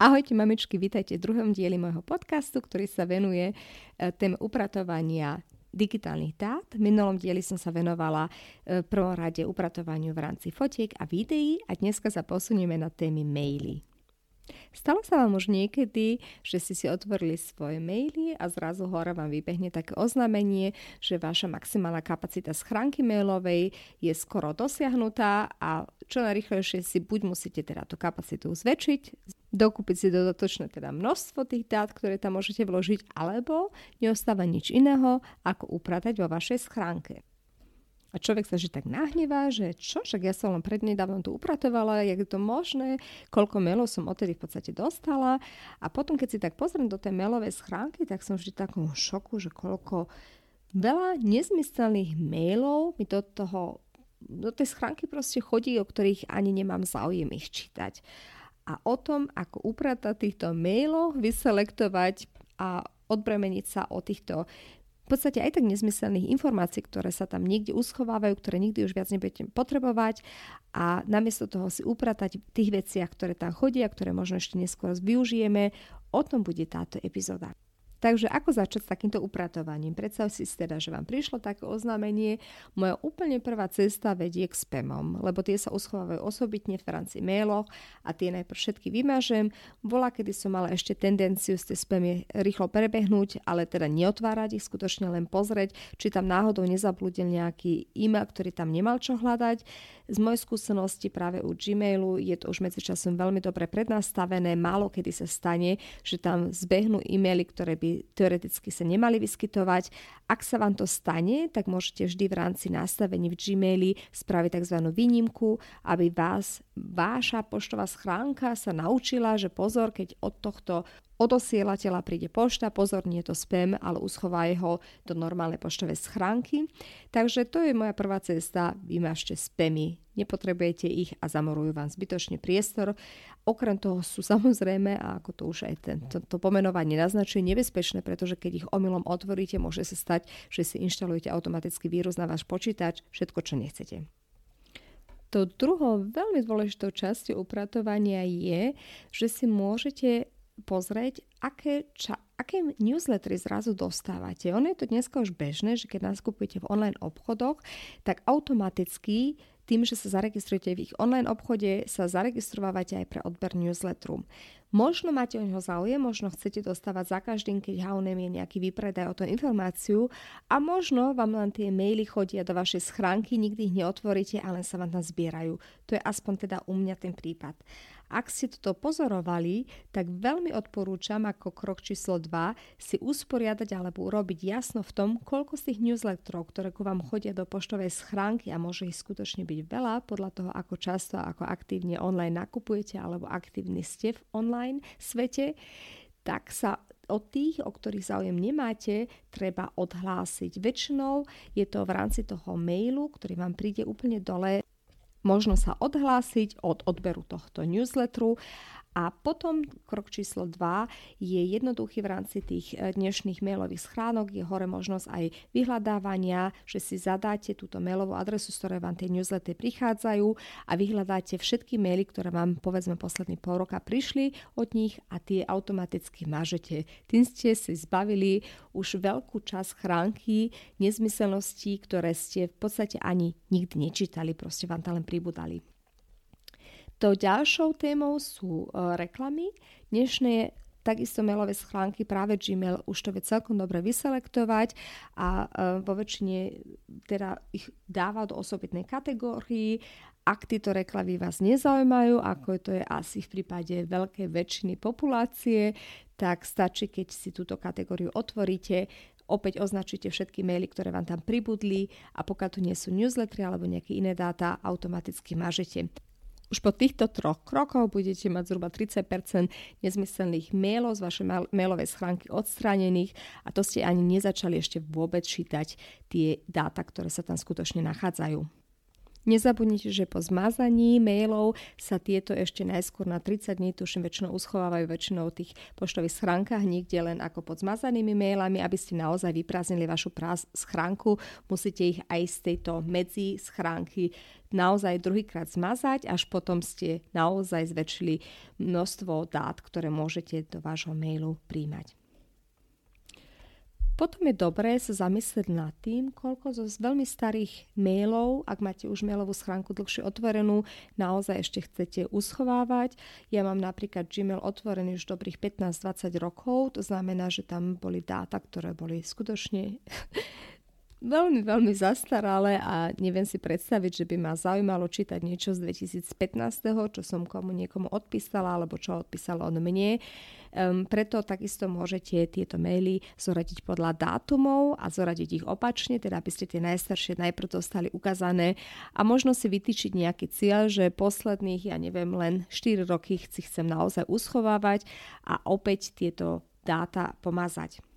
Ahojte mamičky, vítajte v druhom dieli môjho podcastu, ktorý sa venuje e, tém upratovania digitálnych dát. V minulom dieli som sa venovala e, prvom rade upratovaniu v rámci fotiek a videí a dneska sa posunieme na témy maily. Stalo sa vám už niekedy, že si si otvorili svoje maily a zrazu hore vám vybehne také oznámenie, že vaša maximálna kapacita schránky mailovej je skoro dosiahnutá a čo najrychlejšie si buď musíte teda tú kapacitu zväčšiť, dokúpiť si dodatočné teda množstvo tých dát, ktoré tam môžete vložiť, alebo neostáva nič iného, ako upratať vo vašej schránke. A človek sa že tak nahnevá, že čo, však ja som len prednedávno tu upratovala, jak je to možné, koľko mailov som odtedy v podstate dostala. A potom, keď si tak pozriem do tej mailovej schránky, tak som vždy takom šoku, že koľko veľa nezmyselných mailov mi do toho do tej schránky proste chodí, o ktorých ani nemám záujem ich čítať. A o tom, ako upratať týchto mailov, vyselektovať a odbremeniť sa o týchto v podstate aj tak nezmyselných informácií, ktoré sa tam niekde uschovávajú, ktoré nikdy už viac nebudete potrebovať a namiesto toho si upratať v tých veciach, ktoré tam chodia, ktoré možno ešte neskôr využijeme. O tom bude táto epizóda. Takže ako začať s takýmto upratovaním? Predstav si teda, že vám prišlo také oznámenie. Moja úplne prvá cesta vedie k spamom, lebo tie sa uschovávajú osobitne v rámci mailoch a tie najprv všetky vymažem. Bola, kedy som mala ešte tendenciu tie spamy rýchlo prebehnúť, ale teda neotvárať ich, skutočne len pozrieť, či tam náhodou nezabludil nejaký e-mail, ktorý tam nemal čo hľadať. Z mojej skúsenosti práve u Gmailu je to už medzičasom veľmi dobre prednastavené. Málo kedy sa stane, že tam zbehnú e-maily, ktoré by teoreticky sa nemali vyskytovať. Ak sa vám to stane, tak môžete vždy v rámci nastavení v Gmaili spraviť tzv. výnimku, aby vás váša poštová schránka sa naučila, že pozor, keď od tohto odosielateľa príde pošta, pozor, nie je to spam, ale uschovaj ho do normálnej poštovej schránky. Takže to je moja prvá cesta, vymažte spamy, nepotrebujete ich a zamorujú vám zbytočne priestor. Okrem toho sú samozrejme, a ako to už aj ten, to, pomenovanie naznačuje, nebezpečné, pretože keď ich omylom otvoríte, môže sa stať, že si inštalujete automaticky vírus na váš počítač, všetko, čo nechcete. To druhou veľmi dôležitou časťou upratovania je, že si môžete pozrieť, aké, ča, aké newslettery zrazu dostávate. Ono je to dneska už bežné, že keď nás kupujete v online obchodoch, tak automaticky tým, že sa zaregistrujete v ich online obchode, sa zaregistrovávate aj pre odber newsletteru. Možno máte o neho záujem, možno chcete dostávať za každým, keď Haunem je nejaký výpredaj o tú informáciu a možno vám len tie maily chodia do vašej schránky, nikdy ich neotvoríte, ale sa vám tam zbierajú. To je aspoň teda u mňa ten prípad. Ak ste toto pozorovali, tak veľmi odporúčam ako krok číslo 2 si usporiadať alebo urobiť jasno v tom, koľko z tých newsletterov, ktoré ku vám chodia do poštovej schránky a môže ich skutočne byť veľa podľa toho, ako často a ako aktívne online nakupujete alebo aktívni ste v online svete, tak sa od tých, o ktorých záujem nemáte, treba odhlásiť. Väčšinou je to v rámci toho mailu, ktorý vám príde úplne dole možno sa odhlásiť od odberu tohto newsletteru a potom krok číslo 2 je jednoduchý v rámci tých e, dnešných mailových schránok. Je hore možnosť aj vyhľadávania, že si zadáte túto mailovú adresu, z ktorej vám tie newslettery prichádzajú a vyhľadáte všetky maily, ktoré vám povedzme posledný pol roka prišli od nich a tie automaticky mažete. Tým ste si zbavili už veľkú časť schránky nezmyselností, ktoré ste v podstate ani nikdy nečítali, proste vám tam len pribudali. To ďalšou témou sú uh, reklamy. Dnešné takisto mailové schránky práve Gmail už to vie celkom dobre vyselektovať a uh, vo väčšine teda ich dáva do osobitnej kategórii ak tieto reklamy vás nezaujímajú, ako to je asi v prípade veľkej väčšiny populácie, tak stačí, keď si túto kategóriu otvoríte, opäť označíte všetky maily, ktoré vám tam pribudli a pokiaľ tu nie sú newslettery alebo nejaké iné dáta, automaticky mažete. Už po týchto troch krokoch budete mať zhruba 30% nezmyselných mailov z vašej mailovej schránky odstránených a to ste ani nezačali ešte vôbec čítať tie dáta, ktoré sa tam skutočne nachádzajú. Nezabudnite, že po zmazaní mailov sa tieto ešte najskôr na 30 dní, tuším, väčšinou uschovávajú väčšinou v tých poštových schránkach, niekde len ako pod zmazanými mailami, aby ste naozaj vyprázdnili vašu prás schránku. Musíte ich aj z tejto medzi schránky naozaj druhýkrát zmazať, až potom ste naozaj zväčšili množstvo dát, ktoré môžete do vášho mailu príjmať. Potom je dobré sa zamyslieť nad tým, koľko zo veľmi starých mailov, ak máte už mailovú schránku dlhšie otvorenú, naozaj ešte chcete uschovávať. Ja mám napríklad Gmail otvorený už dobrých 15-20 rokov, to znamená, že tam boli dáta, ktoré boli skutočne veľmi, veľmi zastaralé a neviem si predstaviť, že by ma zaujímalo čítať niečo z 2015, čo som komu niekomu odpísala alebo čo odpísalo on mne. Um, preto takisto môžete tieto maily zoradiť podľa dátumov a zoradiť ich opačne, teda aby ste tie najstaršie najprv dostali ukázané a možno si vytýčiť nejaký cieľ, že posledných, ja neviem, len 4 roky si chcem naozaj uschovávať a opäť tieto dáta pomazať.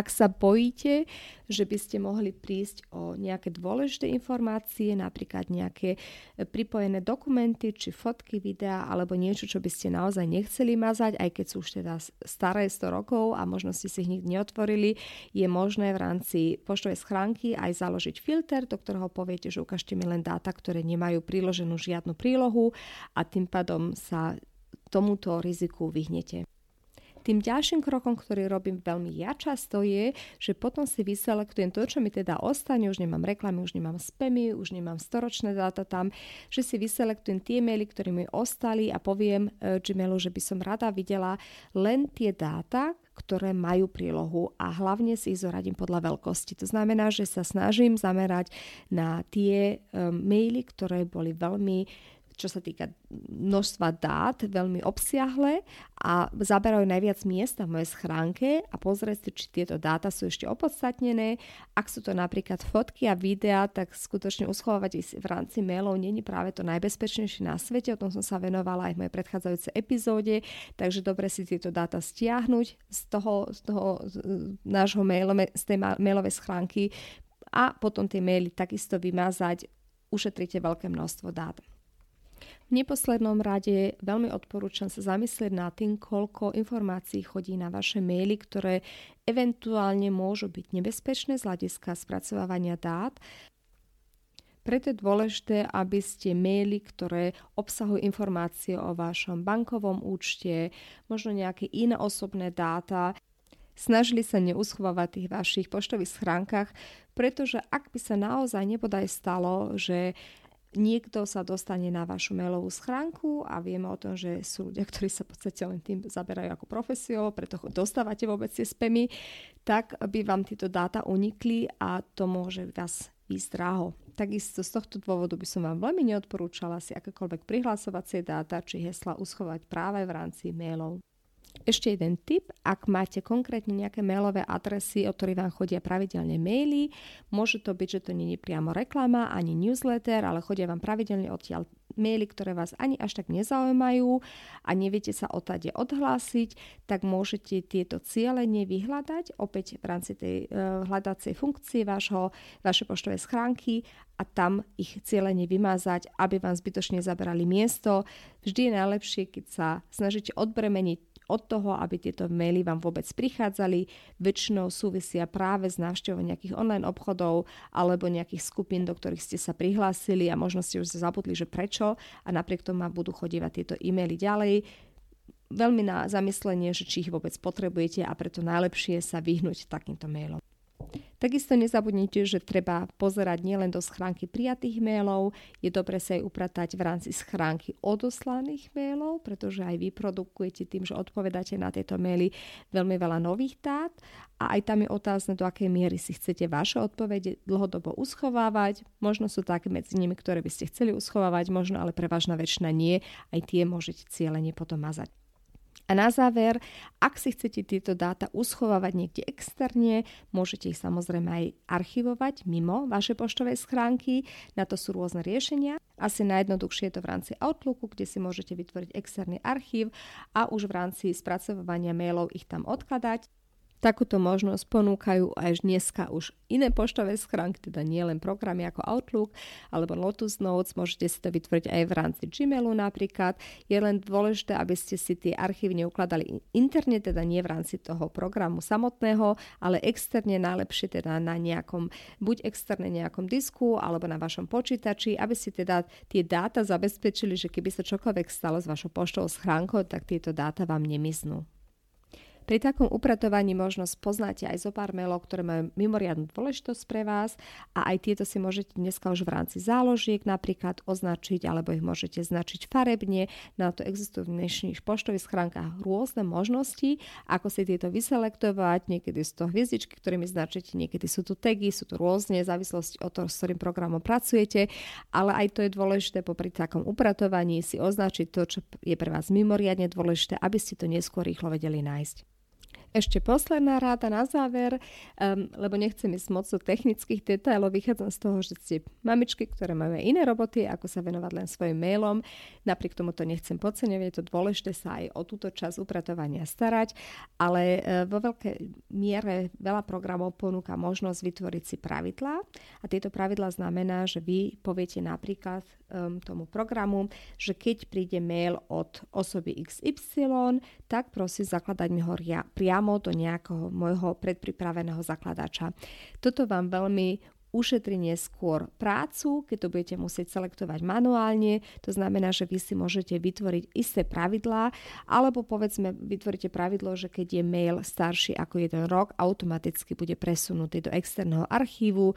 Ak sa bojíte, že by ste mohli prísť o nejaké dôležité informácie, napríklad nejaké e, pripojené dokumenty, či fotky, videá, alebo niečo, čo by ste naozaj nechceli mazať, aj keď sú už teda staré 100 rokov a možno ste si ich nikdy neotvorili, je možné v rámci poštovej schránky aj založiť filter, do ktorého poviete, že ukážte mi len dáta, ktoré nemajú priloženú žiadnu prílohu a tým pádom sa tomuto riziku vyhnete. Tým ďalším krokom, ktorý robím veľmi ja často je, že potom si vyselektujem to, čo mi teda ostane, už nemám reklamy, už nemám spamy, už nemám storočné dáta tam, že si vyselektujem tie maily, ktoré mi ostali a poviem e, Gmailu, že by som rada videla len tie dáta, ktoré majú prílohu a hlavne si ich zoradím podľa veľkosti. To znamená, že sa snažím zamerať na tie um, maily, ktoré boli veľmi čo sa týka množstva dát, veľmi obsiahle a zaberajú najviac miesta v mojej schránke a pozrieť si, či tieto dáta sú ešte opodstatnené. Ak sú to napríklad fotky a videá, tak skutočne uschovávať ich v rámci mailov není práve to najbezpečnejšie na svete. O tom som sa venovala aj v mojej predchádzajúcej epizóde, takže dobre si tieto dáta stiahnuť z toho, z toho z nášho mailove, z tej mailovej schránky a potom tie maily takisto vymazať ušetrite veľké množstvo dát. V neposlednom rade veľmi odporúčam sa zamyslieť nad tým, koľko informácií chodí na vaše maily, ktoré eventuálne môžu byť nebezpečné z hľadiska spracovávania dát. Preto je dôležité, aby ste maily, ktoré obsahujú informácie o vašom bankovom účte, možno nejaké iné osobné dáta, snažili sa neuschovávať v tých vašich poštových schránkach, pretože ak by sa naozaj nebodaj stalo, že niekto sa dostane na vašu mailovú schránku a vieme o tom, že sú ľudia, ktorí sa v podstate len tým zaberajú ako profesiou, preto dostávate vôbec tie spamy, tak by vám tieto dáta unikli a to môže vás ísť draho. Takisto z tohto dôvodu by som vám veľmi neodporúčala si akékoľvek prihlasovacie dáta či hesla uschovať práve v rámci mailov. Ešte jeden tip, ak máte konkrétne nejaké mailové adresy, od ktorých vám chodia pravidelne maily, môže to byť, že to nie je priamo reklama ani newsletter, ale chodia vám pravidelne odtiaľ maily, ktoré vás ani až tak nezaujímajú a neviete sa odtade odhlásiť, tak môžete tieto cieľenie vyhľadať opäť v rámci tej uh, hľadacej funkcie vášho, vašej poštovej schránky a tam ich cieľenie vymazať, aby vám zbytočne zabrali miesto. Vždy je najlepšie, keď sa snažíte odbremeniť od toho, aby tieto maily vám vôbec prichádzali, väčšinou súvisia práve s návštevou nejakých online obchodov alebo nejakých skupín, do ktorých ste sa prihlásili a možno ste už zabudli, že prečo a napriek tomu budú chodívať tieto e-maily ďalej. Veľmi na zamyslenie, že či ich vôbec potrebujete a preto najlepšie sa vyhnúť takýmto mailom. Takisto nezabudnite, že treba pozerať nielen do schránky prijatých mailov, je dobre sa aj upratať v rámci schránky odoslaných mailov, pretože aj vy produkujete tým, že odpovedáte na tieto maily veľmi veľa nových dát a aj tam je otázne, do akej miery si chcete vaše odpovede dlhodobo uschovávať. Možno sú také medzi nimi, ktoré by ste chceli uschovávať, možno ale prevažná väčšina nie. Aj tie môžete cieľene potom mazať. A na záver, ak si chcete tieto dáta uschovávať niekde externe, môžete ich samozrejme aj archivovať mimo vašej poštovej schránky. Na to sú rôzne riešenia. Asi najjednoduchšie je to v rámci Outlooku, kde si môžete vytvoriť externý archív a už v rámci spracovania mailov ich tam odkladať. Takúto možnosť ponúkajú až dneska už iné poštové schránky, teda nie len programy ako Outlook alebo Lotus Notes, môžete si to vytvoriť aj v rámci Gmailu napríklad. Je len dôležité, aby ste si tie archívy neukladali interne, teda nie v rámci toho programu samotného, ale externe najlepšie teda na nejakom, buď externe nejakom disku alebo na vašom počítači, aby ste teda tie dáta zabezpečili, že keby sa čokoľvek stalo s vašou poštovou schránkou, tak tieto dáta vám nemiznú. Pri takom upratovaní možno poznáte aj zo pár mailov, ktoré majú mimoriadnu dôležitosť pre vás a aj tieto si môžete dneska už v rámci záložiek napríklad označiť alebo ich môžete značiť farebne. Na to existujú v dnešných poštových schránkach rôzne možnosti, ako si tieto vyselektovať. Niekedy sú to hviezdičky, ktorými značíte, niekedy sú tu tagy, sú tu rôzne v závislosti od toho, s ktorým programom pracujete, ale aj to je dôležité popri takom upratovaní si označiť to, čo je pre vás mimoriadne dôležité, aby ste to neskôr rýchlo vedeli nájsť. Ešte posledná ráda na záver, um, lebo nechcem ísť moc do technických detailov, vychádzam z toho, že ste mamičky, ktoré majú aj iné roboty, ako sa venovať len svojim mailom. Napriek tomu to nechcem podceňovať, je to dôležité sa aj o túto časť upratovania starať, ale uh, vo veľkej miere veľa programov ponúka možnosť vytvoriť si pravidlá a tieto pravidlá znamená, že vy poviete napríklad um, tomu programu, že keď príde mail od osoby XY, tak prosím zakladať mi ho priamo priamo do nejakého môjho predpripraveného zakladača. Toto vám veľmi ušetrí neskôr prácu, keď to budete musieť selektovať manuálne. To znamená, že vy si môžete vytvoriť isté pravidlá, alebo povedzme vytvoríte pravidlo, že keď je mail starší ako jeden rok, automaticky bude presunutý do externého archívu.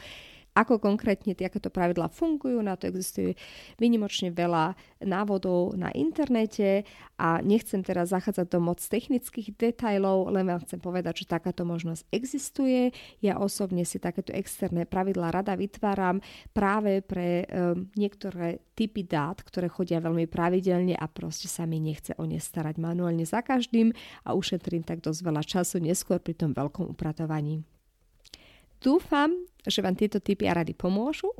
Ako konkrétne takéto pravidlá fungujú, na to existuje vynimočne veľa návodov na internete a nechcem teraz zachádzať do moc technických detajlov, len vám chcem povedať, že takáto možnosť existuje. Ja osobne si takéto externé pravidlá rada vytváram práve pre um, niektoré typy dát, ktoré chodia veľmi pravidelne a proste sa mi nechce o ne starať manuálne za každým a ušetrím tak dosť veľa času neskôr pri tom veľkom upratovaní. Dúfam, že vám tieto typy a rady pomôžu.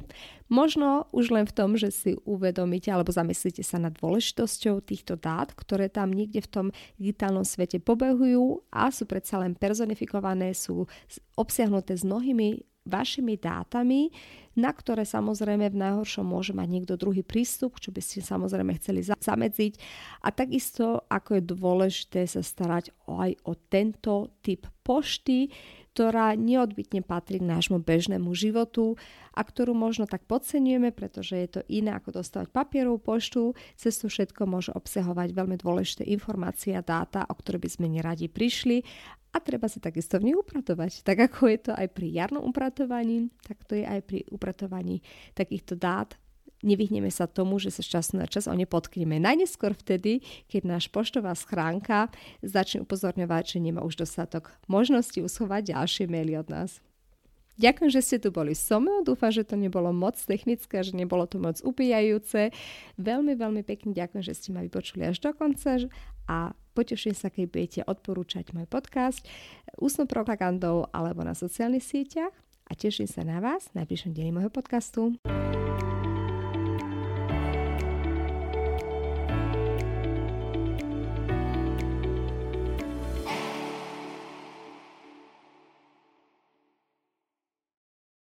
Možno už len v tom, že si uvedomíte alebo zamyslíte sa nad dôležitosťou týchto dát, ktoré tam niekde v tom digitálnom svete pobehujú a sú predsa len personifikované, sú obsiahnuté s mnohými vašimi dátami, na ktoré samozrejme v najhoršom môže mať niekto druhý prístup, čo by ste samozrejme chceli zamedziť. A takisto, ako je dôležité sa starať aj o tento typ pošty, ktorá neodbitne patrí k nášmu bežnému životu a ktorú možno tak podceňujeme, pretože je to iné ako dostávať papierovú poštu. Cez to všetko môže obsahovať veľmi dôležité informácie a dáta, o ktoré by sme neradi prišli a treba si takisto v nich upratovať. Tak ako je to aj pri jarnom upratovaní, tak to je aj pri upratovaní takýchto dát nevyhneme sa tomu, že sa z času na čas o ne potkneme. Najneskôr vtedy, keď náš poštová schránka začne upozorňovať, že nemá už dostatok možnosti uschovať ďalšie maily od nás. Ďakujem, že ste tu boli so mnou. Dúfam, že to nebolo moc technické, že nebolo to moc upíjajúce. Veľmi, veľmi pekne ďakujem, že ste ma vypočuli až do konca a poteším sa, keď budete odporúčať môj podcast ústnou propagandou alebo na sociálnych sieťach a teším sa na vás v najbližšom dieli môjho podcastu.